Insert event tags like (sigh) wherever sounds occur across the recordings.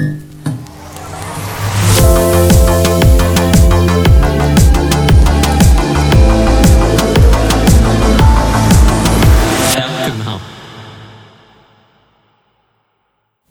København.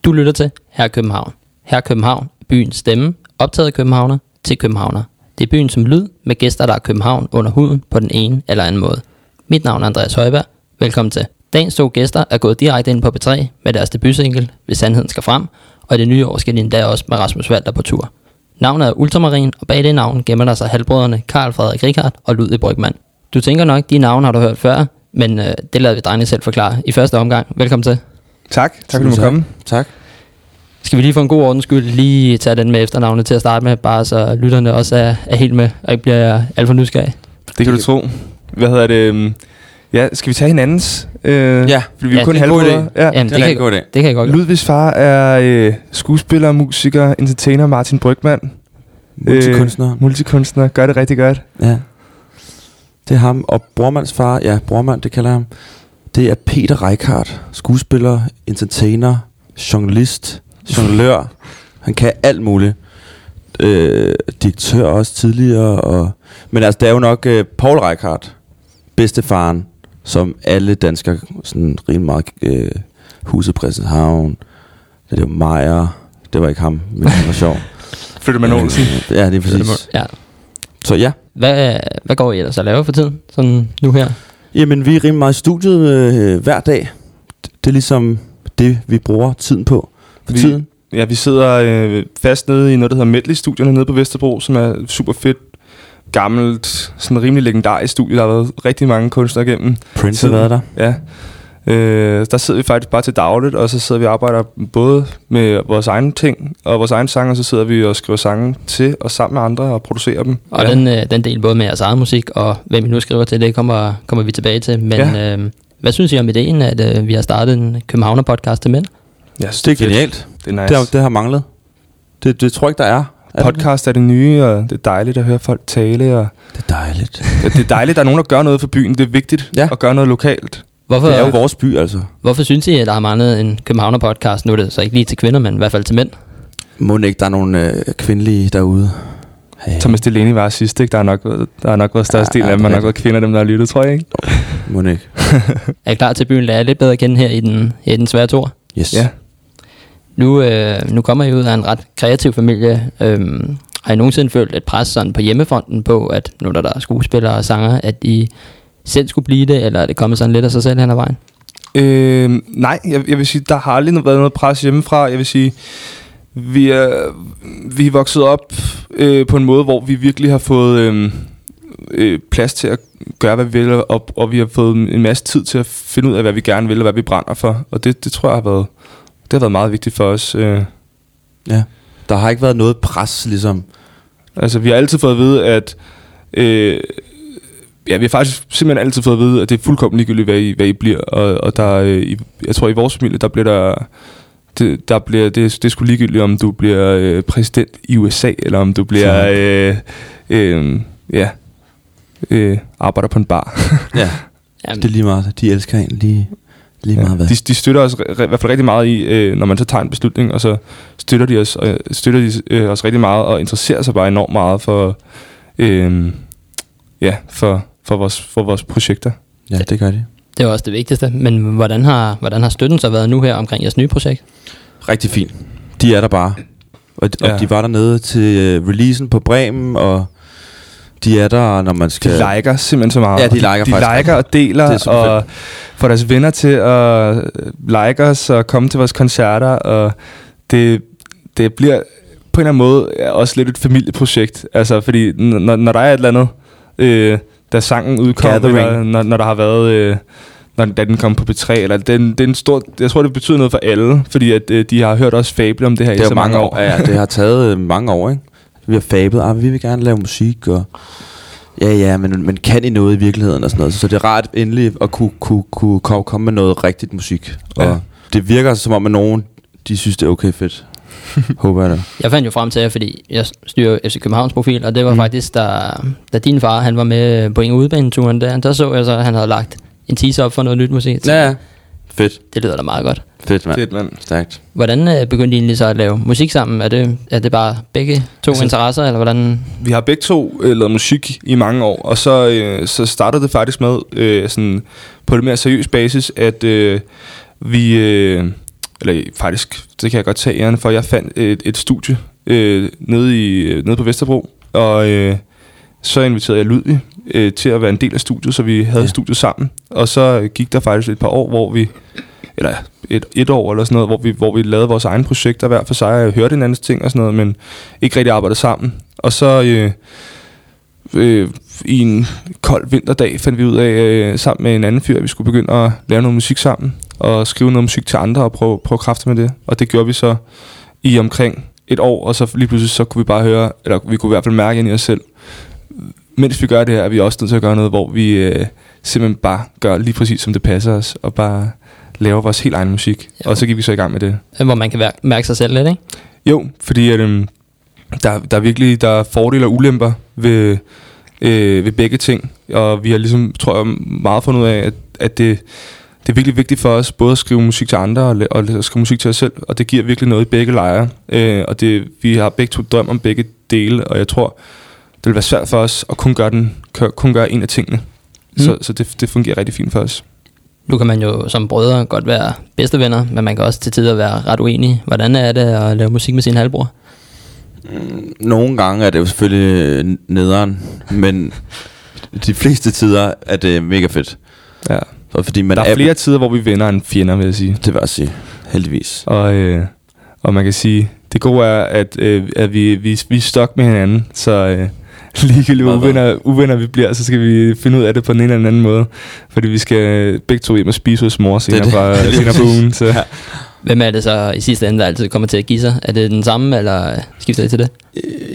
Du lytter til Her København. Her København, byens stemme, optaget af københavner til københavner. Det er byen som lyd med gæster, der er København under huden på den ene eller anden måde. Mit navn er Andreas Højberg. Velkommen til. Dagens to gæster er gået direkte ind på B3 med deres debutsingle, Hvis Sandheden Skal Frem, og i det nye år skal de endda også med Rasmus Valter på tur. Navnet er Ultramarin, og bag det navn gemmer der sig halvbrødrene Karl Frederik Rikard og Ludvig Brygman. Du tænker nok, de navne har du hørt før, men øh, det lader vi drengene selv forklare i første omgang. Velkommen til. Tak, tak fordi du måtte komme. Tak. Skal vi lige for en god ordens skyld lige tage den med efternavnet til at starte med, bare så lytterne også er, er helt med, og ikke bliver alt for nysgerrige. Det kan du tro. Hvad hedder det? Ja, skal vi tage hinandens? Øh, Ja, fordi vi er ja, kun det er en god. Ja. Jamen, det det, kan, god idé. det kan jeg godt. Ludvigs far er øh, skuespiller, musiker, entertainer Martin Brygman. Multikunstner. Øh, multikunstner. Gør det rigtig godt. Ja. Det er ham. Og brormands far, ja, brormand, det kalder jeg ham. Det er Peter Reichardt. Skuespiller, entertainer, journalist, jonglør. Han kan alt muligt. Øh, direktør også tidligere. Og, men altså, det er jo nok øh, Paul Reichardt, bedstefaren, som alle danskere sådan rimelig meget øh, huset Christianshavn. Det er jo Meyer. Det var ikke ham, men han var sjov. (laughs) Flytter man Olsen. Øh, Ja, det er præcis. Ja. Så ja, Hvad, hvad går I ellers at lave for tiden, sådan nu her? Jamen, vi er rimelig meget i studiet øh, hver dag. Det er ligesom det, vi bruger tiden på for Vi- tiden. Ja, vi sidder øh, fast nede i noget, der hedder Medley-studierne nede på Vesterbro, som er super fedt, gammelt, sådan rimelig legendarisk studie. Der har været rigtig mange kunstnere igennem. Prince har været der. Ja. Øh, der sidder vi faktisk bare til dagligt, og så sidder vi og arbejder både med vores egne ting og vores egne sange, og så sidder vi og skriver sange til og sammen med andre og producerer dem. Og ja. den, øh, den del både med jeres eget musik, og hvem I nu skriver til, det kommer, kommer vi tilbage til. Men ja. øh, hvad synes I om ideen, at øh, vi har startet en Københavner-podcast til mænd? Ja, Det er genialt. Det er nice. Det, har, det har manglet. Det, det tror jeg ikke, der er. Er det Podcast er det nye, og det er dejligt at høre folk tale. Og det? det er dejligt. ja, det er dejligt, at der er nogen, der gør noget for byen. Det er vigtigt Ja. at gøre noget lokalt. Hvorfor, Det er jo vores by, altså. hvorfor synes I, at der har manglet en Københavner-podcast? Nu er det så ikke lige til kvinder, men i hvert fald til mænd. Må ikke, der er nogle øh, kvindelige derude. Hey. Thomas Delaney var sidst, ikke? Der har nok der har nok været størst Ja, del ja, af dem, det har er nok været kvinder, dem der har lyttet, tror jeg, ikke? Må ikke. (laughs) Er I klar til at byen lærer lidt bedre at kende her i den, i den svære tor? Yes. Ja. Nu, øh, nu kommer I ud af en ret kreativ familie. Øhm, har I nogensinde følt et pres sådan på hjemmefronten på, at nu der, der er skuespillere og sanger, at I selv skulle blive det, eller er det kommet sådan lidt af sig selv hen ad vejen? Øh, nej, jeg, jeg vil sige, der har aldrig været noget pres hjemmefra. Jeg vil sige, vi er, vi er vokset op øh, på en måde, hvor vi virkelig har fået øh, øh, plads til at gøre, hvad vi vil, og, og vi har fået en masse tid til at finde ud af, hvad vi gerne vil, og hvad vi brænder for. Og det, det tror jeg har været, det har været meget vigtigt for os. Øh. ja. Der har ikke været noget pres, ligesom. Altså, vi har altid fået at vide, at... Øh, ja, vi har faktisk simpelthen altid fået at vide, at det er fuldkommen ligegyldigt, hvad I, hvad I bliver. Og, og der, øh, jeg tror, i vores familie, der bliver der... Det, der bliver, det, det er sgu ligegyldigt, om du bliver øh, præsident i USA, eller om du bliver... Øh, øh, ja, øh, arbejder på en bar. Ja. Jamen, (laughs) Det er lige meget. De elsker en lige, lige meget, hvad. de, de støtter os re- i hvert fald rigtig meget i, øh, når man så tager en beslutning, og så støtter de os, øh, støtter de, øh, os rigtig meget, og interesserer sig bare enormt meget for, øh, ja, for, for, vores, for vores projekter. Ja, det gør de. det er også det vigtigste. Men hvordan har, hvordan har støtten så været nu her omkring jeres nye projekt? Rigtig fint. De er der bare. Og, og Ja. de var dernede til uh, releasen på Bremen, og de er der, når man skal... De liker simpelthen så meget. Ja, de liker de faktisk liker og deler, er og får deres venner til at øh, like os og komme til vores koncerter, og det, det bliver på en eller anden måde også lidt et familieprojekt. Altså, fordi når, når der er et eller andet, øh, da sangen udkom, Gathering. eller når, når der har været... Øh, når, da den kom på B3, eller den, det er en stor, jeg tror, det betyder noget for alle, fordi at, øh, de har hørt os fable om det her det i så mange år. Ja, ja, det har taget øh, mange år, ikke? Vi har fabet, ah, vi vil gerne lave musik, og ja, ja, men, men kan I noget i virkeligheden og sådan noget. Så det er rart endelig at kunne, kunne, kunne komme komme med noget rigtigt musik. Og Ja. det virker som om, at nogen, de synes, det er okay fedt. (laughs) Håber jeg da. Jeg fandt jo frem til jer, fordi jeg styrer FC Københavns profil, og det var mm. Mm. faktisk, da, da din far han var med på en udebaneturen der, der så jeg så, at han havde lagt en teaser op for noget nyt musik. Ja, ja. Fedt, Det lyder da meget godt. fedt mand. Fedt, mand. Stærkt. Hvordan øh, begyndte I egentlig så at lave musik sammen? Er det, er det bare begge to Altså- interesser, eller hvordan? Vi har begge to øh, lavet musik i mange år, og så, øh, så startede det faktisk med, øh, sådan, på det mere seriøs basis, at øh, vi, øh, eller faktisk, det kan jeg godt tage æren for, jeg fandt et, et studie øh, nede, i, øh, nede på Vesterbro, og øh, så inviterede jeg Ludvig øh, til at være en del af studiet, så vi havde Ja. studiet sammen, og så gik der faktisk et par år, hvor vi, eller et, et år eller sådan noget, hvor vi, hvor vi lavede vores egne projekter hver for sig, og hørte hinandens ting og sådan noget, men ikke rigtig arbejdede sammen. Og så øh, øh, i en kold vinterdag fandt vi ud af, øh, sammen med en anden fyr, at vi skulle begynde at lave noget musik sammen, og skrive noget musik til andre, og prøve, prøve kræfter med det. Og det gjorde vi så i omkring et år, og så lige pludselig så kunne vi bare høre, eller vi kunne i hvert fald mærke ind i os selv, mens vi gør det her, er vi også nødt til at gøre noget, hvor vi øh, simpelthen bare gør lige præcis, som det passer os, og bare laver vores helt egen musik. Ja. Og så gik vi så i gang med det. Hvor man kan mær- mærke sig selv lidt, ikke? Jo, fordi at, øhm, der, der er virkelig der er fordele og ulemper ved, øh, ved begge ting. Og vi har ligesom, tror jeg, meget fundet ud af, at, at det, det er virkelig vigtigt for os, både at skrive musik til andre og, og la- skrive musik til os selv. Og det giver virkelig noget i begge lejre. Øh, og det, vi har begge to drøm om begge dele, og jeg tror, det vil være svært for os at kun gøre, den, kun- gøre en af tingene. Mm. Mm. Så, så det, det fungerer rigtig fint for os. Nu kan man jo som brødre godt være bedste venner, men man kan også til tider være ret uenig. Hvordan er det at lave musik med sin halvbror? Nogle gange er det jo selvfølgelig øh, nederen, men (laughs) de fleste tider er det mega fedt. Ja. Og fordi man Der er flere tider, hvor vi vinder end fjender, vil jeg sige. Det vil jeg sige, heldigvis. Og, øh, og man kan sige, det gode er, at, øh, at vi, vi, vi er stok med hinanden, så øh, ligegyldigt hvor uvenner, uvenner vi bliver, så skal vi finde ud af det på den ene eller anden måde. Fordi vi skal begge to hjem og spise hos mor senere, det. fra, (laughs) senere på ugen. Så. Ja. Hvem er det så i sidste ende, der altid kommer til at give sig? Er det den samme, eller skifter I til det?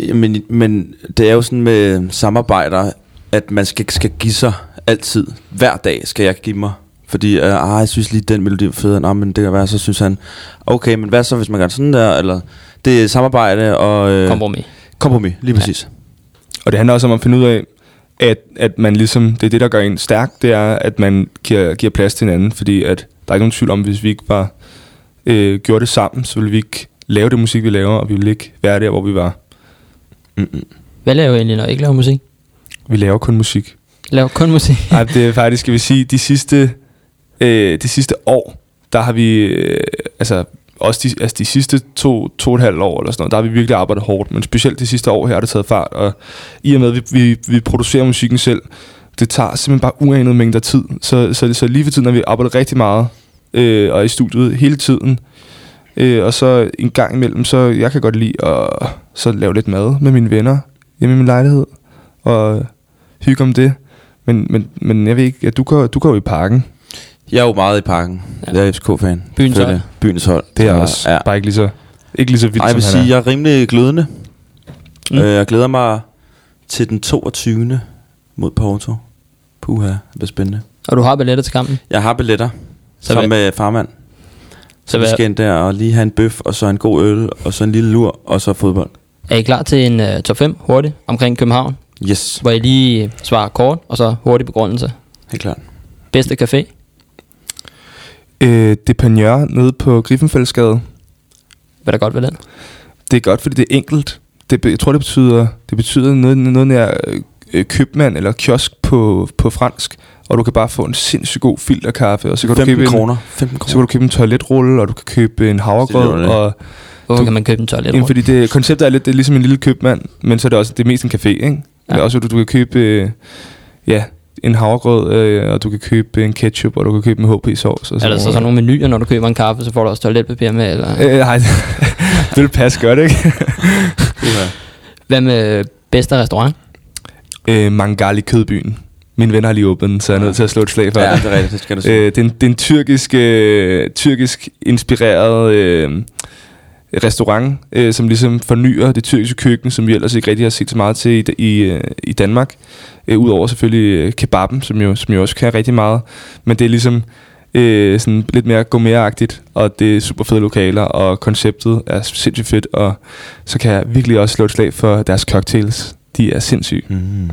Øh, Men, men det er jo sådan med samarbejder, at man skal, skal give sig altid. Hver dag skal jeg give mig. Fordi, øh, ah, jeg synes lige, den melodi var fed. Nå, men det kan være, så synes han, okay, men hvad så, hvis man gør sådan der? Eller, det er samarbejde og øh, Kompromis. kompromis, lige præcis. Og det handler også om at finde ud af, at, at man ligesom, det er det, der gør en stærk, det er, at man giver, giver plads til hinanden. Fordi at der er ikke nogen tvivl om, hvis vi ikke var øh, gjorde det sammen, så ville vi ikke lave det musik, vi laver, og vi ville ikke være der, hvor vi var. Mm-mm. Hvad laver I egentlig, når I ikke laver musik? Vi laver kun musik. Laver kun musik? (laughs) Nej, det er faktisk, skal vi sige, de sidste, øh, de sidste år, der har vi, øh, altså også de, altså de sidste to, to og et halvt år eller sådan noget, der har vi virkelig arbejdet hårdt, men specielt de sidste år her har det taget fart, og i og med, at vi, vi, vi producerer musikken selv, det tager simpelthen bare uanede mængder tid, så, så, så lige for tiden har vi arbejdet rigtig meget, øh, og er i studiet hele tiden, øh, og så en gang imellem, så jeg kan godt lide at så lave lidt mad med mine venner hjemme i min lejlighed, og hygge om det, men, men, men jeg ved ikke, ja, du går, du går jo i parken. Jeg er jo meget i parken. Ja. Jeg er FCK-fan. Byens hold. Byens hold. Det er Så, også Ja. bare ikke lige så, ikke lige så vildt, Ej, jeg vil som sige, han er. jeg er rimelig glødende. Mm. Øh, jeg glæder mig til den 22. mod Porto. Puha, det bliver spændende. Og du har billetter til kampen? Jeg har billetter Så sammen hvad- med farmand. Så, Så vi skal ind der og lige have en bøf, og så en god øl, og så en lille lur, og så fodbold. Er I klar til en uh, top 5 hurtigt omkring København? Yes, Hvor I lige svarer kort, og så hurtig begrundelse. helt klart. Bedste café? Øh, Depanjør nede på Griffenfældsgade. Hvad er der godt ved den? Det er godt, fordi det er enkelt. Det, jeg tror, det betyder, det betyder noget, noget nær øh, købmand eller kiosk på, på fransk. Og du kan bare få en sindssygt god filterkaffe. Og så kan, du 15 købe kroner. 15 En, så kan kroner. du købe en toiletrulle, og du kan købe en havregrød. Og, Hvorfor Du- kan man købe en toilet? jamen, fordi det, konceptet er lidt det er ligesom en lille købmand, men så er det også det er mest en café, ikke? Ja. Ja. Også, du, du kan købe øh, ja, en havregrød, øh, og du kan købe en ketchup, og du kan købe en HP-sovs. Og Er der så sådan nogle menuer, når du køber en kaffe, så får du også toiletpapir med? Eller? Øh, nej, det vil passe godt, ikke? Puha. Hvad med bedste restaurant? øh, Mangali Kødbyen. Mine venner har lige åbnet så jeg er nødt til at slå et slag for Ja, det. det er rigtigt, det skal du sige. Øh, det, er en, det er en tyrkisk, øh, tyrkisk inspireret øh, restaurant, øh, som ligesom fornyer det tyrkiske køkken, som vi ellers ikke rigtig har set så meget til i, i, øh, i Danmark. Øh, Udover selvfølgelig øh, kebaben, som jo, som jo også kan rigtig meget. Men det er ligesom øh, sådan lidt mere gourmetagtigt, og det er super fede lokaler, og konceptet er sindssygt fedt, og så kan jeg virkelig også slå et slag for deres cocktails. De er sindssyge. Mm.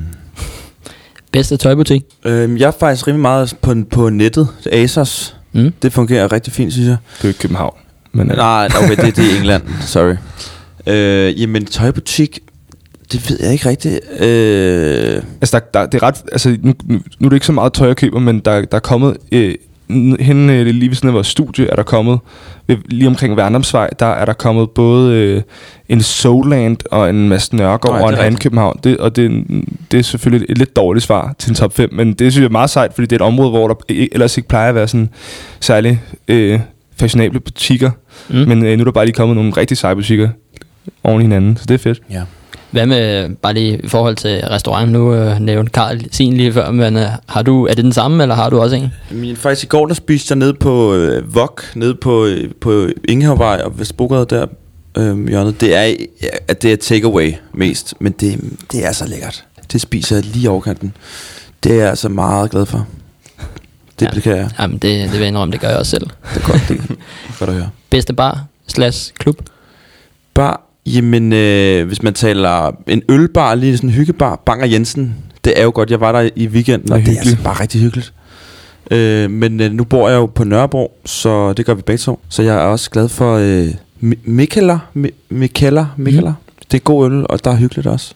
Bedste tøjbutik? Øhm, jeg er faktisk rimelig meget på, på nettet. ASOS. Mm. Det fungerer rigtig fint, synes jeg. Det er København. Men, øh, Nej, okay, det, det er England. Sorry. Øh, jamen, tøjbutik, det ved jeg ikke rigtigt. Øh, Altså, der, der, det er ret, altså nu, nu, er det ikke så meget tøj, jeg køber, men der, der er kommet, øh, henne øh, lige ved siden af vores studie, er der kommet, ved, lige omkring Værndomsvej, der er der kommet både øh, en Soulland og en masse Nørgaard Nej, og en anden. København. Det, og det, er det er selvfølgelig et lidt dårligt svar til en top 5, men det synes jeg er meget sejt, fordi det er et område, hvor der ellers ikke plejer at være sådan særlig øh, fashionable butikker, Mm. men øh, nu er der bare lige kommet nogle rigtig seje butikker oven i hinanden, så det er fedt. ja. Hvad med, bare lige i forhold til restaurant, nu øh, nævnte Karl sin lige før, men øh, har du, er det den samme, eller har du også en? Men faktisk i går, der spiste jeg nede på øh, Vok, nede på, øh, på Ingehavvej og Vestbrogade der, øh, hjørnet. Det er, at det er takeaway mest, men det, det er så lækkert. Det spiser jeg lige overkanten. Det er jeg altså meget glad for. Det Ja. kan jeg. Jamen, det, det vil jeg indrømme, det gør jeg også selv. (laughs) Det er godt, det er godt at høre. Bedste bar slash klub? Bar, jamen øh, hvis man taler en ølbar, lige sådan en hyggebar, Bang og Jensen, det er jo godt. Jeg var der i weekenden, og Det er altså bare rigtig hyggeligt. Øh, men øh, nu bor jeg jo på Nørrebro, så det gør vi begge to. Så jeg er også glad for øh, Mi- Mikkeller. Mi- Mikkeller. Mikkeller. Det er god øl, og der er hyggeligt også.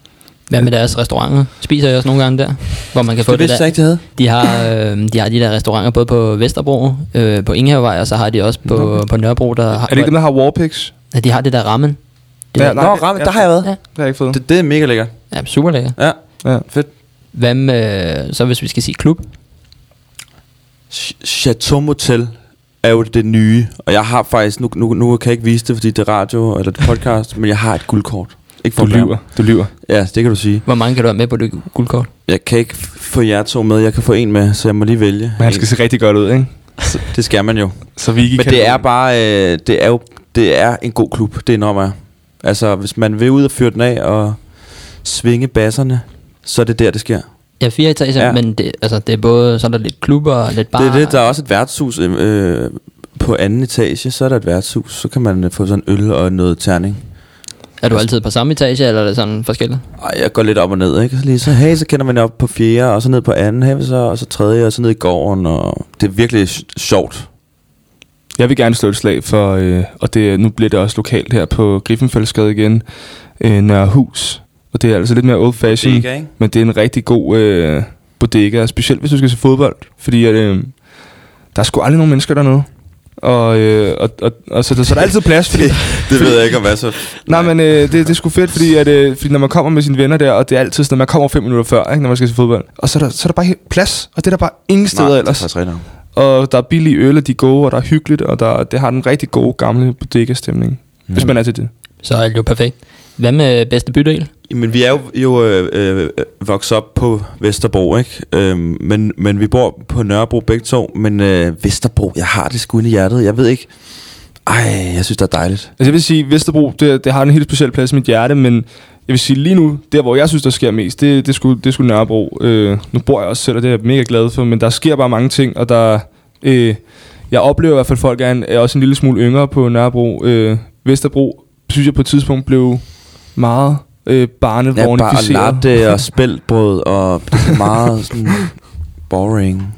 Hvad med deres restauranter? Spiser jeg også nogle gange der, hvor man kan få Det det, vidste der? ikke, de havde. De har, øh, de har de der restauranter både på Vesterbro, øh, på Ingehavevej, og så har de også på, på Nørrebro, der har, Er det ikke dem, der har Warpix? Ja, de har det der ramen. Det Ja, der, nej. Nå, ramme, der har jeg været. Ja. Det har jeg ikke fået. Det, det er mega lækkert. ja, super lækker. Ja, Ja. fedt. Hvad med, så hvis vi skal sige klub? Ch- Chateau Motel er jo det nye, og jeg har faktisk, nu, nu, nu kan jeg ikke vise det, fordi det er radio eller det er podcast, (laughs) men jeg har et guldkort. Ikke for Du lyver. Du lyver. Ja, det kan du sige. Hvor mange kan du have med på det guldkort? Jeg kan ikke få jer to med, jeg kan få en med, så jeg må lige vælge. Men han skal se rigtig godt ud, ikke? Så Det skal man jo. Så vi ikke Men kan det er bare, øh, det er jo, det er en god klub, det indrømmer jeg. Altså, hvis man vil ud og fyre den af og svinge basserne, så er det der, det sker. Ja, fire etager, ja. Men det, altså, det er både, så er der lidt klubber og lidt bar. Det er det, der er også et værtshus øh, på anden etage, så er der et værtshus, så kan man øh, få sådan øl og noget terning. Er du altid på samme etage, eller er det sådan forskelligt? Ej, jeg går lidt op og ned, ikke? Lige så, hey, så kender man op på fjerde, og så ned på anden, hey, så, og så tredje, og så ned i gården, og det er virkelig sj- sjovt. Jeg vil gerne slå et slag for, øh, og det, nu bliver det også lokalt her på Griffenfeldsgade igen, øh, Nørrehus. Og det er altså lidt mere old fashion, Bodega, ikke? men det er en rigtig god øh, bodega, specielt hvis du skal se fodbold, fordi at, øh, der er sgu aldrig nogen mennesker dernede. Og, øh, og, og, og så, så er der altid plads, fordi, (laughs) Det ved jeg ikke, om hvad så... nej, men øh, det, det er sgu fedt, fordi, at, øh, fordi når man kommer med sine venner der, og det er altid sådan, at man kommer fem minutter før, ikke, når man skal se fodbold, og så er der, så er der bare helt plads, og det er der bare ingen steder Nej, ellers. Det er. Og der er billige øl, og de er gode, og der er hyggeligt, og der, det har den rigtig gode gamle bodega-stemning, mm. hvis man er til det. Så er det jo perfekt. Hvad med bedste bydel? Men vi er jo, jo øh, øh, vokset op på Vesterbro, ikke? Øh, men, men vi bor på Nørrebro begge to. Men øh, Vesterbro, jeg har det sgu inde i hjertet. Jeg ved ikke... Ej, jeg synes, det er dejligt. Altså jeg vil sige, Vesterbro, det, det har en helt speciel plads i mit hjerte, men jeg vil sige lige nu, der hvor jeg synes, der sker mest, det, det, skulle, det skulle Nørrebro. Øh, nu bor jeg også selv, og det er jeg mega glad for, men der sker bare mange ting, og der... Øh, jeg oplever i hvert fald, at folk er, en, er også en lille smule yngre på Nørrebro. Øh, Vesterbro, synes jeg på et tidspunkt blev meget øh, Ja, bare latte og (laughs) spældbrød, og det er meget sådan boring.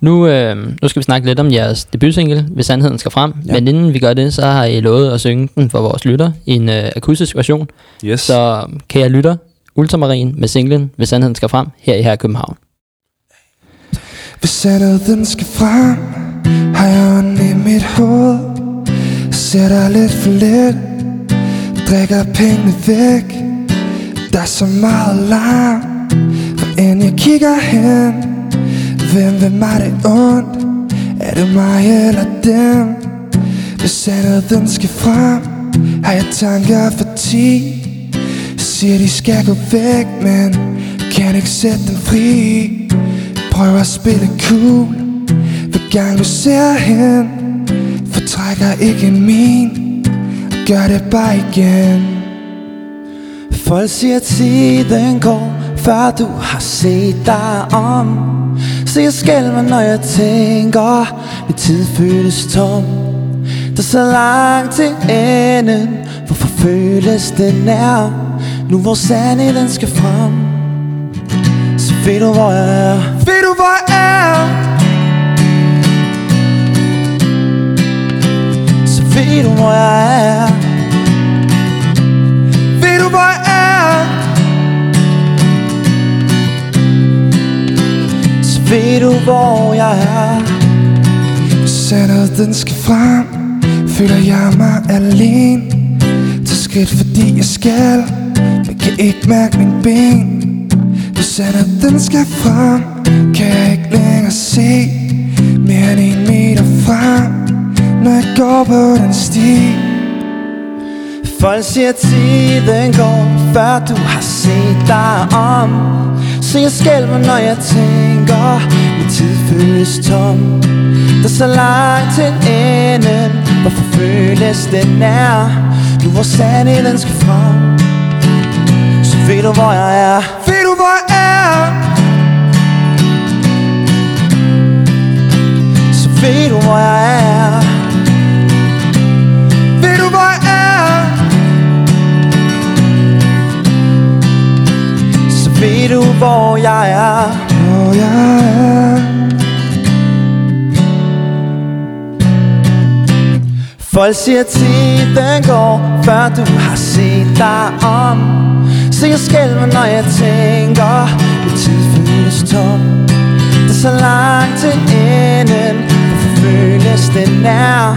Nu, øh, nu skal vi snakke lidt om jeres debutsingle, Hvis Sandheden Skal Frem. Ja. Ja. Men inden vi gør det, så har I lovet at synge den for vores lytter i en øh, akustisk version. Yes. Så kan jeg lytter Ultramarin med singlen Hvis Sandheden Skal Frem her i her i København. Hvis sandheden skal frem Har jeg ånden i mit hoved Sætter lidt for lidt Drikker pengene væk der er så meget larm. For end jeg kigger hen Hvem vil mig det ondt? Er det mig eller dem? Hvis sandheden skal frem Har jeg tanker for ti. Siger de skal gå væk Men kan ikke sætte dem fri. Prøv at spille cool. Hver gang du ser hen Fortrækker ikke en min. Gør det bare igen. Folk siger tiden går Før du har set dig om. Så jeg skælver når jeg tænker Min tid føles tom. Der er så langt til enden Hvorfor føles det nær? Nu hvor sandheden skal frem Så ved du hvor jeg er. Ved du hvor jeg er? Så ved du hvor jeg er. Ved du hvor jeg er? Ved du hvor jeg er? Sætter den skal frem. Føler jeg mig alene? Tag skridt fordi jeg skal. Men kan ikke mærke min ben. Du sætter den skal frem. Kan jeg ikke længere se Mere end en meter frem Når jeg går på den sti. Folk siger tiden går Før du har set dig om så jeg skælver når jeg tænker Min tid føles tom. Der er så langt til enden Hvorfor føles den nær? Nu hvor sandheden skal frem. Så ved du hvor jeg er. Ved du hvor jeg er? Så ved du hvor jeg er. Hvor jeg er. Hvor jeg er. Folk siger tiden går Før du har set dig om. Så jeg skælver når jeg tænker Min tid føles tom Det er så langt til enden Hvorfor føles det nær?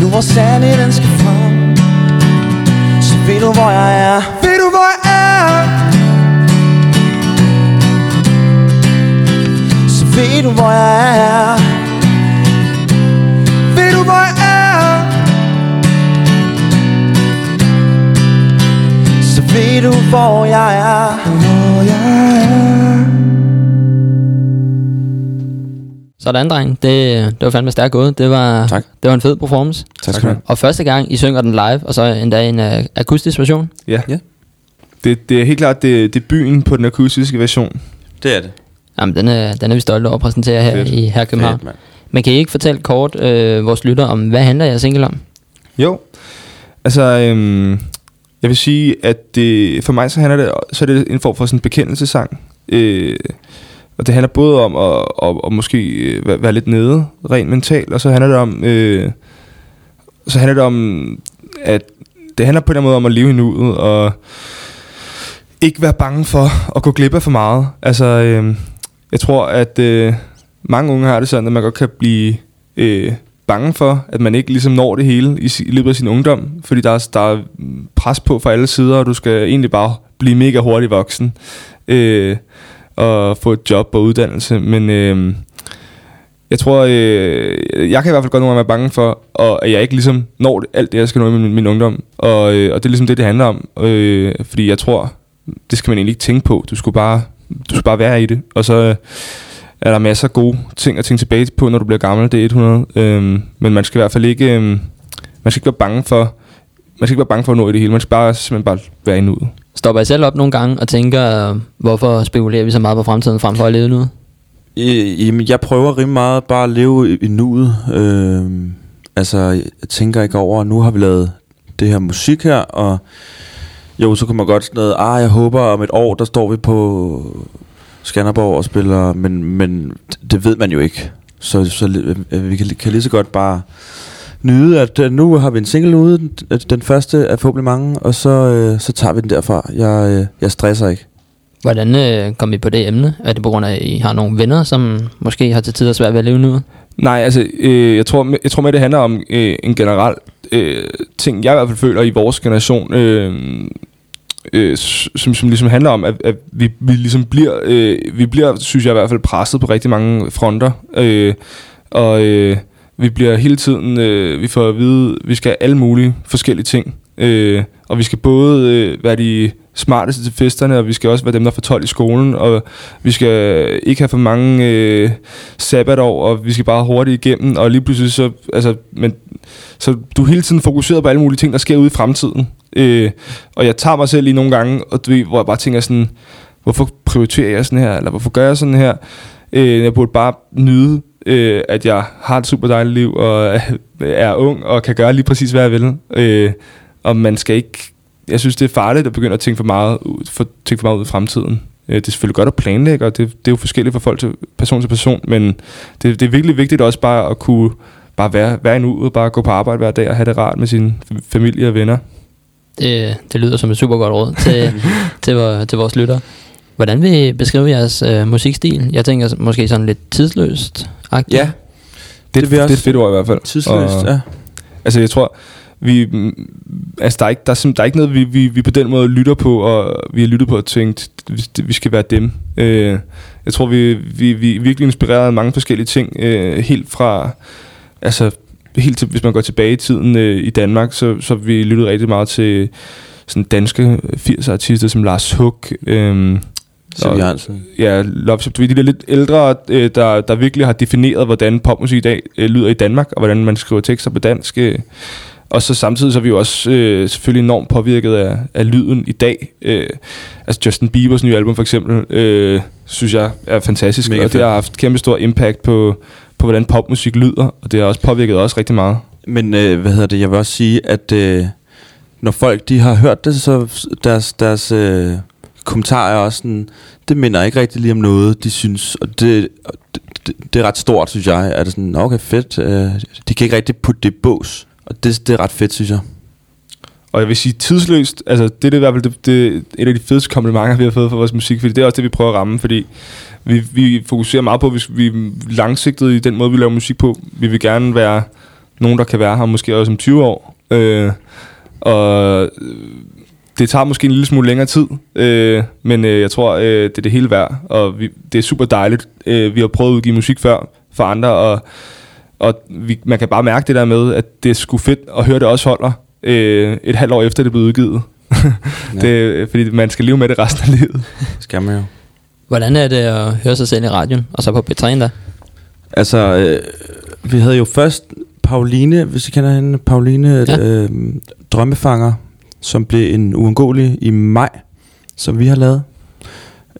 Nu hvor sandheden skal frem. Så ved du hvor jeg er ved du hvor jeg er Ved du hvor jeg er Så ved du hvor jeg er Hvor jeg er Sådan, dreng. Det, det var fandme stærkt gået. Det var, Tak. det var en fed performance. Tak skal du have. Og første gang, I synger den live, og så endda en uh, akustisk version. Ja. Ja. Det, det er helt klart, det, det er byen på den akustiske version. Det er det. Jamen, den er, den er vi stolte over at præsentere her Fedt. i her København. Fedt, mand. Men kan I ikke fortælle kort øh, vores lytter om, hvad handler jeres single om? Jo, altså, øhm, jeg vil sige, at det, for mig så handler det, så er det en form for sådan en bekendelsesang. Øh, og det handler både om at, at, at måske øh, være, lidt nede, rent mentalt, og så handler det om, øh, så handler det om, at det handler på en eller anden måde om at leve i nuet, og ikke være bange for at gå glip af for meget. Altså, øh, jeg tror, at øh, mange unge har det sådan, at man godt kan blive øh, bange for, at man ikke ligesom når det hele i, i løbet af sin ungdom, fordi der er, der er pres på fra alle sider, og du skal egentlig bare blive mega hurtig voksen øh, og få et job og uddannelse. Men øh, jeg tror, øh, jeg kan i hvert fald godt nogle gange være bange for, og at jeg ikke ligesom når det, alt det, jeg skal nå i min, min ungdom. Og, øh, og det er ligesom det, det handler om. Øh, fordi jeg tror, det skal man egentlig ikke tænke på. Du skulle bare, du skal bare være i det. Og så øh, er der masser af gode ting at tænke tilbage på, når du bliver gammel. Det er 100. Øhm, men man skal i hvert fald ikke, øhm, man skal ikke være bange for, man skal ikke være bange for at nå i det hele. Man skal bare, simpelthen bare være i nuet. Stopper I selv op nogle gange og tænker, øh, hvorfor spekulerer vi så meget på fremtiden frem for at leve nu? Øh, Jamen, jeg prøver rimelig meget bare at leve i, i nuet. Øh, altså, jeg tænker ikke over, at nu har vi lavet det her musik her, og jo, så kunne man godt sådan noget, ah, jeg håber om et år, der står vi på Skanderborg og spiller, men, men det ved man jo ikke. Så, så øh, vi kan, kan lige så godt bare nyde, at øh, nu har vi en single ude, den, den første er forhåbentlig mange, og så, øh, så tager vi den derfra. Jeg, øh, jeg stresser ikke. Hvordan øh, kom I på det emne? Er det på grund af, at I har nogle venner, som måske har til tider svært ved at leve nu? Nej, altså, øh, jeg, tror, jeg tror med, det handler om øh, en generel øh, ting, jeg i hvert fald føler i vores generation, øh, øh, som, som ligesom handler om, at, at vi, vi ligesom bliver, øh, vi bliver, synes jeg i hvert fald, presset på rigtig mange fronter. Øh, og øh, vi bliver hele tiden, øh, vi får at vide, vi skal alle mulige forskellige ting. Øh, og vi skal både øh, være de smarteste til festerne, og vi skal også være dem, der får 12 i skolen, og vi skal ikke have for mange øh, sabbatår, og vi skal bare hurtigt igennem, og lige pludselig så, altså, men, så du er hele tiden fokuseret på alle mulige ting, der sker ude i fremtiden. Øh, og jeg tager mig selv lige nogle gange, og du ved, hvor jeg bare tænker sådan, hvorfor prioriterer jeg sådan her, eller hvorfor gør jeg sådan her? Øh, jeg burde bare nyde, øh, at jeg har et super dejligt liv, og (laughs) er ung, og kan gøre lige præcis, hvad jeg vil. Øh, og man skal ikke... Jeg synes, det er farligt at begynde at tænke for meget ud, for, tænke for meget ud i fremtiden. Øh, det er selvfølgelig godt at planlægge, og det, det er jo forskelligt fra folk til person til person, men det, det er virkelig vigtigt også bare at kunne bare være, være en uge, bare gå på arbejde hver dag og have det rart med sin familie og venner. Det, det lyder som et super godt råd til, (laughs) til, til vores lyttere. Hvordan vil I beskrive jeres øh, musikstil? Jeg tænker måske sådan lidt tidsløst. Ja, Det, Det det, det er et fedt ord i hvert fald. tidsløst, Og- ja. Altså jeg tror, vi, altså, der, er ikke, der, er, der er ikke noget, vi, vi, vi på den måde lytter på, og vi har lyttet på og tænkt, vi, skal være dem. Øh, jeg tror, vi, vi, vi er virkelig inspireret af mange forskellige ting, øh, helt fra, altså helt til, hvis man går tilbage i tiden øh, i Danmark, så, så vi lyttet rigtig meget til sådan danske 80'er artister som Lars Hug, øh, Siv og- Hansen. ja, Love ved, de der lidt ældre, øh, der, der virkelig har defineret, hvordan popmusik i dag øh, lyder i Danmark, og hvordan man skriver tekster på dansk. Øh. Og så samtidig så er vi jo også øh, selvfølgelig enormt påvirket af, af lyden i dag. Øh, altså Justin Biebers nye album for eksempel, øh, synes jeg er fantastisk, Mega og det har haft kæmpe stor impact på, på hvordan popmusik lyder, og det har også påvirket os rigtig meget. Men øh, hvad hedder det? Jeg vil også sige, at øh, når folk de har hørt det, så deres, deres øh, kommentarer er også sådan, det minder ikke rigtig lige om noget, de synes. Og det, det, det, er ret stort, synes jeg. Er det sådan, "Nå, okay, fedt. Øh, de kan ikke rigtig putte det i bås. Og det, det er ret fedt, synes jeg. Og jeg vil sige tidsløst, altså det er i hvert fald det, det, et af de fedeste komplimenter, vi har fået for vores musik, fordi det er også det, vi prøver at ramme, fordi vi, vi fokuserer meget på, hvis vi er langsigtet i den måde, vi laver musik på. Vi vil gerne være nogen, der kan være her måske også om 20 år. Øh, og øh, det tager måske en lille smule længere tid, øh, men øh, jeg tror, øh, det er det hele værd, og vi, det er super dejligt. Øh, vi har prøvet at udgive musik før for andre, og, og vi, man kan bare mærke det der med, at det er sgu fedt at høre det også holder øh, et halvt år efter det blevet udgivet. Ja. (laughs) det, fordi man skal leve med det resten af livet. (laughs) Skal man jo. Hvordan er det at høre sig selv i radioen, og så på P3 da? Altså, øh, vi havde jo først Pauline, hvis I kender hende, Pauline ja. øh, Drømmefanger, som blev en uundgåelig i maj, som vi har lavet.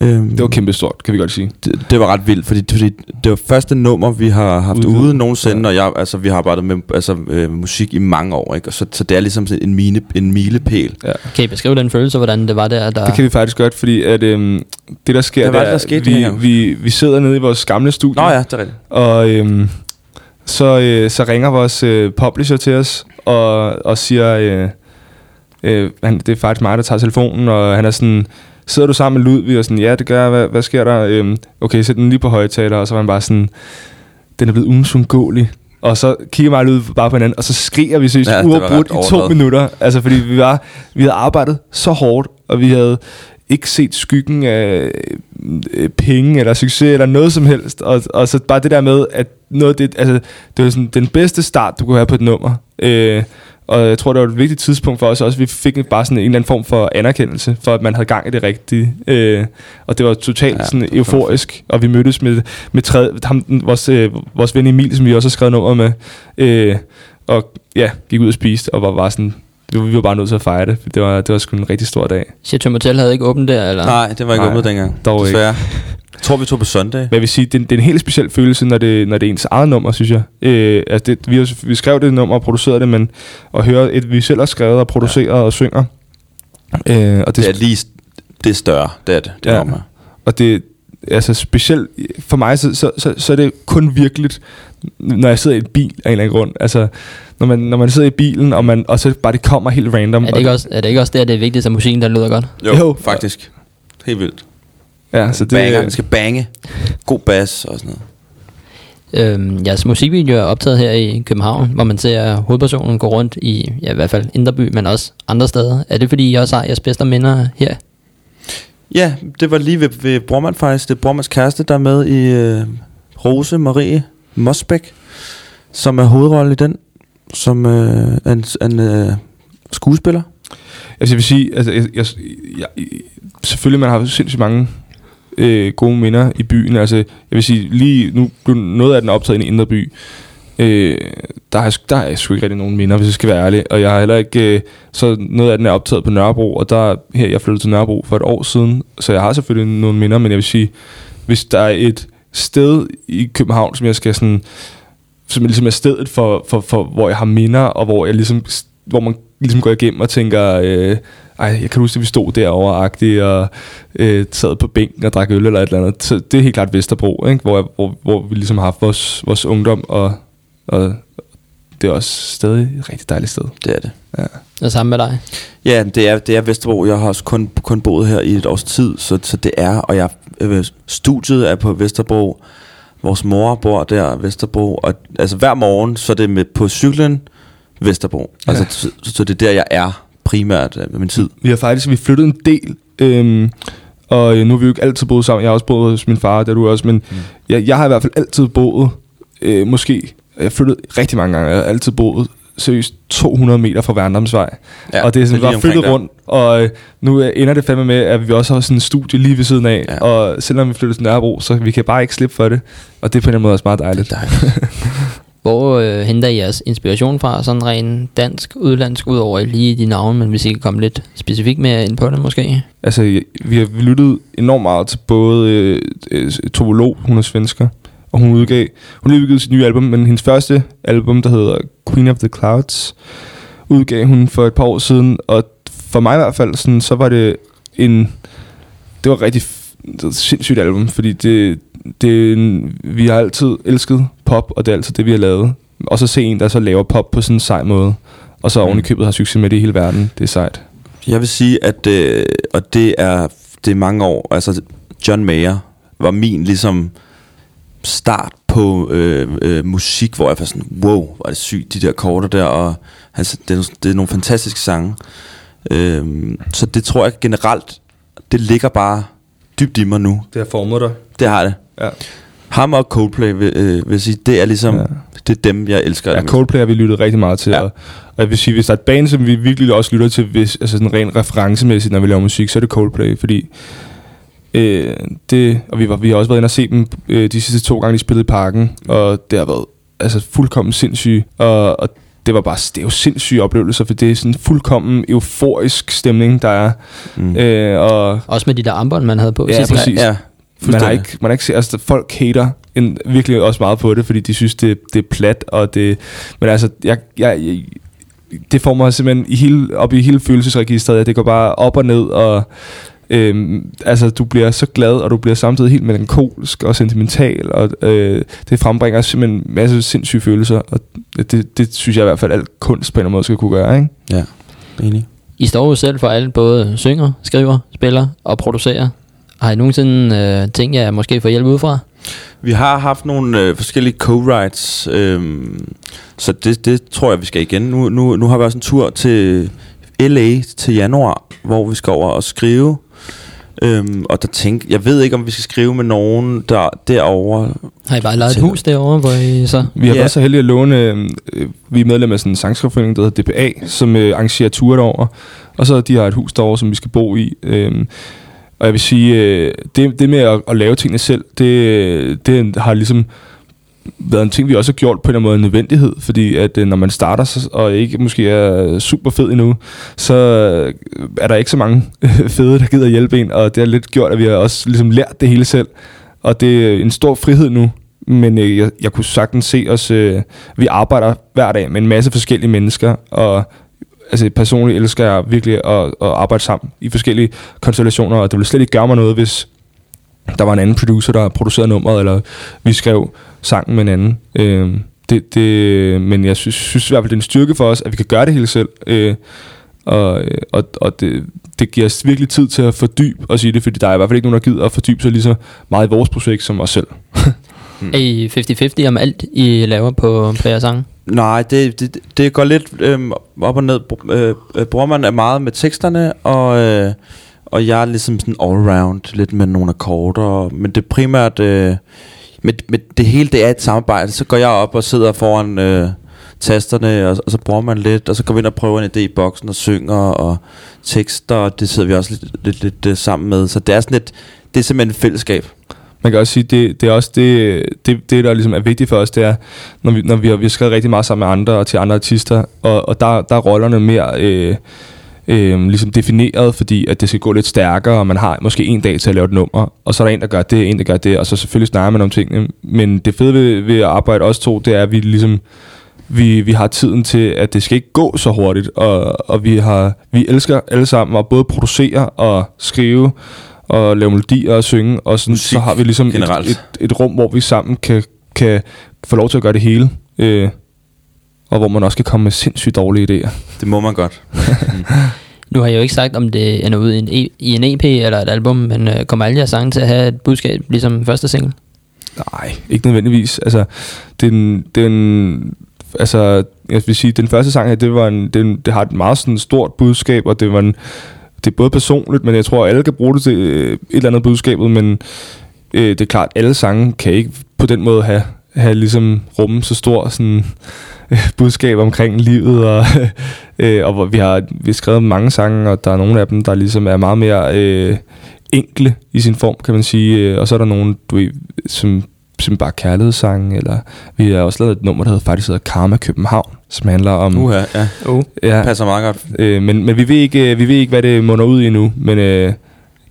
Øhm, Det var kæmpe stort, kan vi godt sige. det, det var ret vildt, fordi, fordi det var første nummer, vi har haft Udgivet. ude nogensinde, og jeg, altså, vi har arbejdet med altså, øh, musik i mange år, ikke? Og så, så det er ligesom sådan en, mine, en milepæl. Ja. Kan I beskrive den følelse, hvordan det var der? der Det kan vi faktisk godt, fordi at, øhm, det der sker, var det det, er, der skete vi, vi, vi sidder nede i vores gamle studie, Nå ja, det er rigtigt. og øhm, så, øh, så ringer vores øh, publisher til os og, og siger, øh, øh, han, det er faktisk mig, der tager telefonen, og han er sådan, sidder du sammen med Ludvig? Og sådan, ja, det gør jeg, hvad, hvad sker der? Øhm, okay, sæt den lige på højtaler, og så var han bare sådan, den er blevet unsundgåelig. Og så kigger mig ud bare på hinanden, og så skriger vi seriøst Ja, uafbrudt i to minutter. Altså, fordi vi, var, vi havde arbejdet så hårdt, og vi havde ikke set skyggen af øh, penge eller succes eller noget som helst. Og, og så bare det der med, at noget det, altså, det var sådan den bedste start, du kunne have på et nummer. Øh, og jeg tror, det var et vigtigt tidspunkt for os også. Vi fik bare sådan en eller anden form for anerkendelse, for at man havde gang i det rigtige. Øh, og det var totalt Ja, sådan det var euforisk. Og vi mødtes med, med tredje, ham, vores, øh, vores ven Emil, som vi også har skrevet nummer med. Øh, og ja, gik ud og spiste, og var, var sådan, vi var, vi var bare nødt til at fejre det. Det var, det var sgu en rigtig stor dag. Chateau Motel havde ikke åbent der, eller? Nej, det var ikke Nej, åbnet dengang. dog ikke. (laughs) Jeg tror, vi tog på søndag. Men jeg vil sige, det, er- det er en helt speciel følelse, når det, når det er ens eget nummer, synes jeg. Øh, altså det, vi, har, vi skrev det nummer og producerede det, men at høre et, vi selv har skrevet og produceret ja. og synger. Øh, og det, Det er lige det er større, det er det. det Ja. mig. og det altså specielt for mig, så, så, så, så er det kun virkeligt, når jeg sidder i en bil af en eller anden grund. Altså, når man, når man sidder i bilen, og, man, og så bare det kommer helt random. Er det, og ikke også, er det ikke også der, det er vigtigt, at musikken der lyder godt? Jo. jo, faktisk. Helt vildt. Ja, så det, Banger, den skal bange. God bass og sådan noget. Øhm, jeres musikvideo er optaget her i København, hvor man ser hovedpersonen gå rundt i, ja, i hvert fald Inderby, men også andre steder. Er det fordi, I også har jeres bedste minder her? Ja, det var lige ved, ved Brormand faktisk. Det er Brormands kæreste, der er med i øh, Rose Marie Mosbæk, som er hovedrolle i den, som øh, er en, en øh, skuespiller. Altså jeg vil sige, altså, jeg, jeg, jeg, selvfølgelig man har sindssygt mange øh, gode minder i byen. Altså jeg vil sige, lige nu blev noget af den optaget i Indre By. Øh, der, er, der er sgu ikke rigtig nogen minder, hvis jeg skal være ærlig. Og jeg har heller ikke... Øh, så noget af den er optaget på Nørrebro, og der her jeg flyttede til Nørrebro for et år siden. Så jeg har selvfølgelig nogle minder, men jeg vil sige, hvis der er et sted i København, som jeg skal sådan som ligesom er stedet for, for, for, hvor jeg har minder, og hvor jeg ligesom, hvor man ligesom går igennem og tænker, øh, ej, jeg kan huske, at vi stod derovre og øh, sad på bænken og drak øl eller et eller andet. Så det er helt klart Vesterbro, ikke? Hvor, hvor, hvor vi ligesom har haft vores, vores ungdom, og, og det er også stadig et rigtig dejligt sted. Det er det. Og sammen med dig. Ja, det er, det er Vesterbro. Jeg har også kun, kun boet her i et års tid, så, så det er, og jeg, øh, studiet er på Vesterbro. Vores mor bor der, Vesterbro, og altså hver morgen, så er det med på cyklen Vesterbro. Altså, Ja. så, så det er der, jeg er primært øh, med min tid. Vi har faktisk vi flyttet en del, øhm, og øh, nu har vi jo ikke altid boet sammen. Jeg har også boet hos min far, der du også, men mm. jeg, jeg har i hvert fald altid boet, øh, måske, jeg har flyttet rigtig mange gange, jeg har altid boet seriøst 200 meter fra Værndomsvej. Ja, og det er sådan det er bare flyttet der. rundt, og øh, nu øh, ender det fandme med, at vi også har sådan en studie lige ved siden af, ja. og selvom vi flytter til Nørrebro, så vi kan bare ikke slippe for det, og det er på en eller anden måde også meget dejligt. Det er dejligt. (laughs) Hvor øh, henter I jeres inspiration fra, sådan rent dansk, udlandsk, udover lige de navne, men hvis I kan komme lidt specifikt mere ind på det måske? Altså, vi har lyttet enormt meget til både øh, øh, hun er svensker, og hun udgav, hun udgav udgivet sit nye album, men hendes første album, der hedder Queen of the Clouds, udgav hun for et par år siden, og for mig i hvert fald, sådan, så var det en, det var rigtig det var et sindssygt album, fordi det, det, er vi har altid elsket pop, og det er altid det, vi har lavet. Og så se en, der så laver pop på sådan en sej måde, og så oven i købet har succes med det i hele verden, det er sejt. Jeg vil sige, at øh, og det er, det er mange år, altså John Mayer var min ligesom start på øh, øh, musik, hvor jeg var sådan, wow, hvor er det sygt, de der akkorder der, og altså, det, er, det er nogle fantastiske sange. Øh, så det tror jeg generelt, det ligger bare dybt i mig nu. Det har formet dig. Det har det. Ja. Ham og Coldplay vil, øh, vil sige, det er ligesom, Ja. det er dem, jeg elsker. Ja. Coldplay har vi lyttet rigtig meget til, ja. og, og jeg vil sige, hvis der er et band, som vi virkelig også lytter til, hvis, altså sådan rent referencemæssigt, når vi laver musik, så er det Coldplay, fordi øh, det, og vi, var, vi har også været inde og se dem øh, de sidste to gange, de spillede i parken, og det har været altså, fuldkommen sindssygt, og, og det var bare, det er jo sindssyge oplevelser, for det er sådan en fuldkommen euforisk stemning, der er, Mm. øh, og Også med de der armbånd, man havde på Ja, sidste præcis. Ja, man har ikke, man har ikke set, altså folk hater en, virkelig også meget på det, fordi de synes, det, det er plat, og det, men altså, jeg, jeg, jeg det får mig simpelthen i hele, op i hele følelsesregistret, at det går bare op og ned, og øhm, altså, du bliver så glad, og du bliver samtidig helt melankolsk og sentimental, og øh, det frembringer simpelthen en masse sindssyge følelser, og det, det synes jeg i hvert fald, at alt kunst på en eller anden måde skal kunne gøre, ikke? Ja, enig. I står jo selv for alt, både synger, skriver, spiller og producerer. Har I nogensinde øh, tænkt jer at måske få hjælp udefra? Vi har haft nogle øh, forskellige co-writes, øh, så det, det tror jeg, vi skal igen. Nu, nu, nu har vi også en tur til LA til januar, hvor vi skal over og skrive. Øhm, og der tænk, jeg ved ikke, om vi skal skrive med nogen der derovre. Har I bare lejet et hus derovre, hvor I så... Vi har Ja. været så heldige at låne, øh, øh, vi er medlem af sådan en sangskrivforening, der hedder DPA, som øh, arrangerer ture derover. Og så de har et hus derovre, som vi skal bo i. Øh, og jeg vil sige, øh, det, det med at, at lave tingene selv, det, det har ligesom været en ting, vi også har gjort på en eller anden måde en nødvendighed, fordi at øh, når man starter så, og ikke måske er super fed endnu, så øh, er der ikke så mange (laughs) fede, der gider hjælpe en, og det har lidt gjort, at vi har også ligesom lært det hele selv, og det er en stor frihed nu, men øh, jeg, jeg kunne sagtens se os, øh, vi arbejder hver dag med en masse forskellige mennesker, og altså personligt elsker jeg virkelig at, at arbejde sammen i forskellige konstellationer, og det ville slet ikke gøre mig noget, hvis der var en anden producer, der producerede nummeret, eller vi skrev sangen med en anden. Øh, det, det, men jeg synes, synes i hvert fald, det er en styrke for os, at vi kan gøre det hele selv. Øh, og og, og det, det giver os virkelig tid til at fordybe os i det, fordi der er i hvert fald ikke nogen, der gider at fordybe sig lige så meget i vores projekt som os selv. (laughs) Er I 50-50 om alt, I laver på, på jeres sange? Nej, det, det, det går lidt øhm, op og ned. Br- Øh, øh, Brorman er meget med teksterne, og, øh, og jeg er ligesom sådan all-round, lidt med nogle akkorder. Men det er primært... Øh, med, med det hele, det er et samarbejde. Så går jeg op og sidder foran øh, tasterne, og, og så bruger man lidt, og så går vi ind og prøver en idé i boksen og synger, og tekster, og det sidder vi også lidt, lidt, lidt lidt sammen med. Så det er sådan et, det er simpelthen et fællesskab. Man kan også sige, det, det er også det, det, det, der ligesom er vigtigt for os, det er, når vi, når vi, har, vi har skrevet rigtig meget sammen med andre og til andre artister, og, og der, der er rollerne mere øh, øh, ligesom defineret, fordi at det skal gå lidt stærkere, og man har måske en dag til at lave et nummer, og så er der en, der gør det, en, der gør det, og så selvfølgelig snakker man om tingene. Men det fede ved, ved at arbejde os to, det er, at vi ligesom vi, vi har tiden til, at det skal ikke gå så hurtigt, og, og vi, har, vi elsker alle sammen at både producere og skrive, og lave melodier og synge, og sådan, Musik så har vi ligesom et, et, et rum, hvor vi sammen kan, kan få lov til at gøre det hele. Øh, og hvor man også kan komme med sindssygt dårlige idéer. Det må man godt. (laughs) Nu har jeg jo ikke sagt, om det ender ud i en, e- i en EP eller et album, men øh, kommer alle jeres sange til at have et budskab, ligesom første single? Nej, ikke nødvendigvis. Altså, den, den, altså, jeg vil sige, den første sang her, det, var en, den, det har et meget sådan stort budskab, og det var en, det er både personligt, men jeg tror, at alle kan bruge det til øh, et eller andet budskabet, men øh, det er klart, at alle sange kan ikke på den måde have, have ligesom rumme så stor sådan, (laughs) budskab omkring livet, og, (laughs) øh, og hvor vi har, vi har skrevet mange sange, og der er nogle af dem, der ligesom er meget mere øh, enkle i sin form, kan man sige, øh, og så er der nogle, du ved, som som bare kærlighedssange, eller vi har også lavet et nummer, der hedder, faktisk hedder Karma København, som handler om... Uha, ja. Uh. ja, Passer meget godt. Øh, men, men vi, ved ikke, øh, vi ved ikke, hvad det munder ud i endnu. Men øh,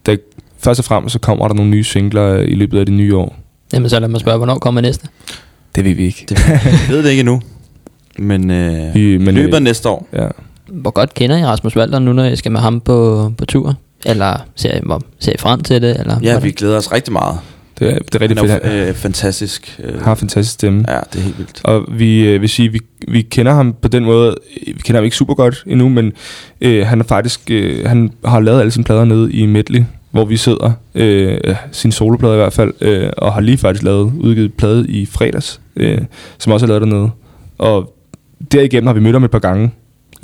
der, først og fremmest så kommer der nogle nye singler øh, i løbet af det nye år. Jamen så lad mig spørge, hvornår kommer næste? Det ved vi ikke. Det, ved det ikke endnu. (laughs) Men, øh, Vi- men, af øh, næste år. Ja. Hvor godt kender I Rasmus Walter nu, når I skal med ham på, på tur? Eller ser I, hvor, ser I frem til det? Eller Ja, hvordan? vi glæder os rigtig meget. Det er, det er rigtig Han fedt. er Han øh, fantastisk. Øh, har fantastisk stemme. Ja, det er helt vildt. Og vi øh, vil sige, vi, vi kender ham på den måde, vi kender ham ikke super godt endnu, men øh, han er faktisk, øh, han har lavet alle sine plader nede i Medley, hvor vi sidder, øh, sin soloplade i hvert fald, øh, og har lige faktisk lavet, udgivet plade i fredags, øh, som også er lavet dernede. Og derigennem har vi mødt ham et par gange,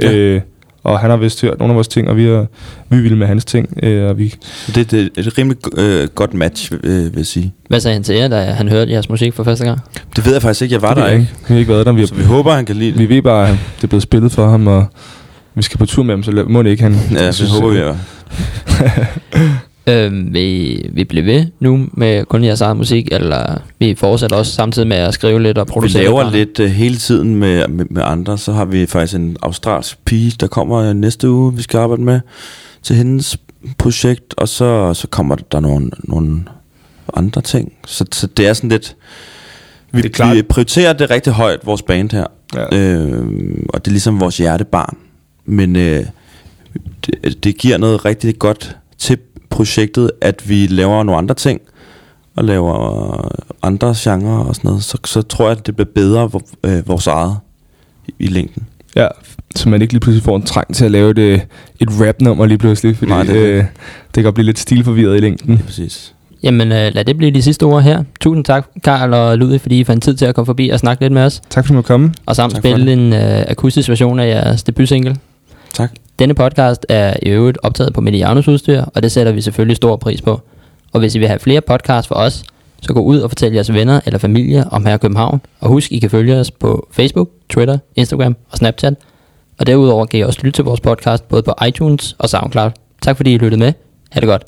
Ja. øh, og han har vist hørt nogle af vores ting, og vi er, vi er vilde med hans ting, øh, og vi, Det, det er et rimelig øh, godt match, øh, vil jeg sige. Hvad sagde han til jer, da han hørte jeres musik for første gang? Det ved jeg faktisk ikke. Jeg var det der jeg ikke. Vi har ikke været der, vi, Så vi håber, han kan lide det. vi ved bare, at det er blevet spillet for ham, og vi skal på tur med ham, så må det ikke han... Ja, synes, håber vi. (laughs) øh. Øhm, vil, I- vil I blive ved nu med kun jeres eget musik, eller vil I fortsætte også samtidig med at skrive lidt og Vi producere? laver lidt? lidt uh, hele tiden med, med, med andre. Så har vi faktisk en australsk pige, der kommer øh, næste uge, vi skal arbejde med til hendes projekt. Og så, så kommer der nogle, nogle andre ting. Så, så det er sådan lidt... Vi, Det er klart. vi prioriterer det rigtig højt, vores band her. Ja. Øh, og det er ligesom vores hjertebarn. Men øh, det, det giver noget rigtig godt til projektet, at vi laver nogle andre ting, og laver andre genrer og sådan noget, så, så tror jeg, at det bliver bedre øh, vores eget i, i længden. Ja, så man ikke lige pludselig får en trang til at lave et, øh, et rap-nummer lige pludselig, fordi Nej, det det, det. øh, det kan blive lidt stilforvirret i længden. Ja, præcis. Jamen øh, lad det blive de sidste ord her. Tusind tak, Karl og Ludvig, fordi I fandt tid til at komme forbi og snakke lidt med os. Tak fordi du måtte komme. Og samt Tak spille en øh, akustisk version af jeres debutsingle. Tak. Denne podcast er i øvrigt optaget på Medianos udstyr, og det sætter vi selvfølgelig stor pris på. Og hvis I vil have flere podcasts for os, så gå ud og fortæl jeres venner eller familie om her i København. Og husk, I kan følge os på Facebook, Twitter, Instagram og Snapchat. Og derudover kan I også lytte til vores podcast både på iTunes og SoundCloud. Tak fordi I lyttede med. Ha' det godt.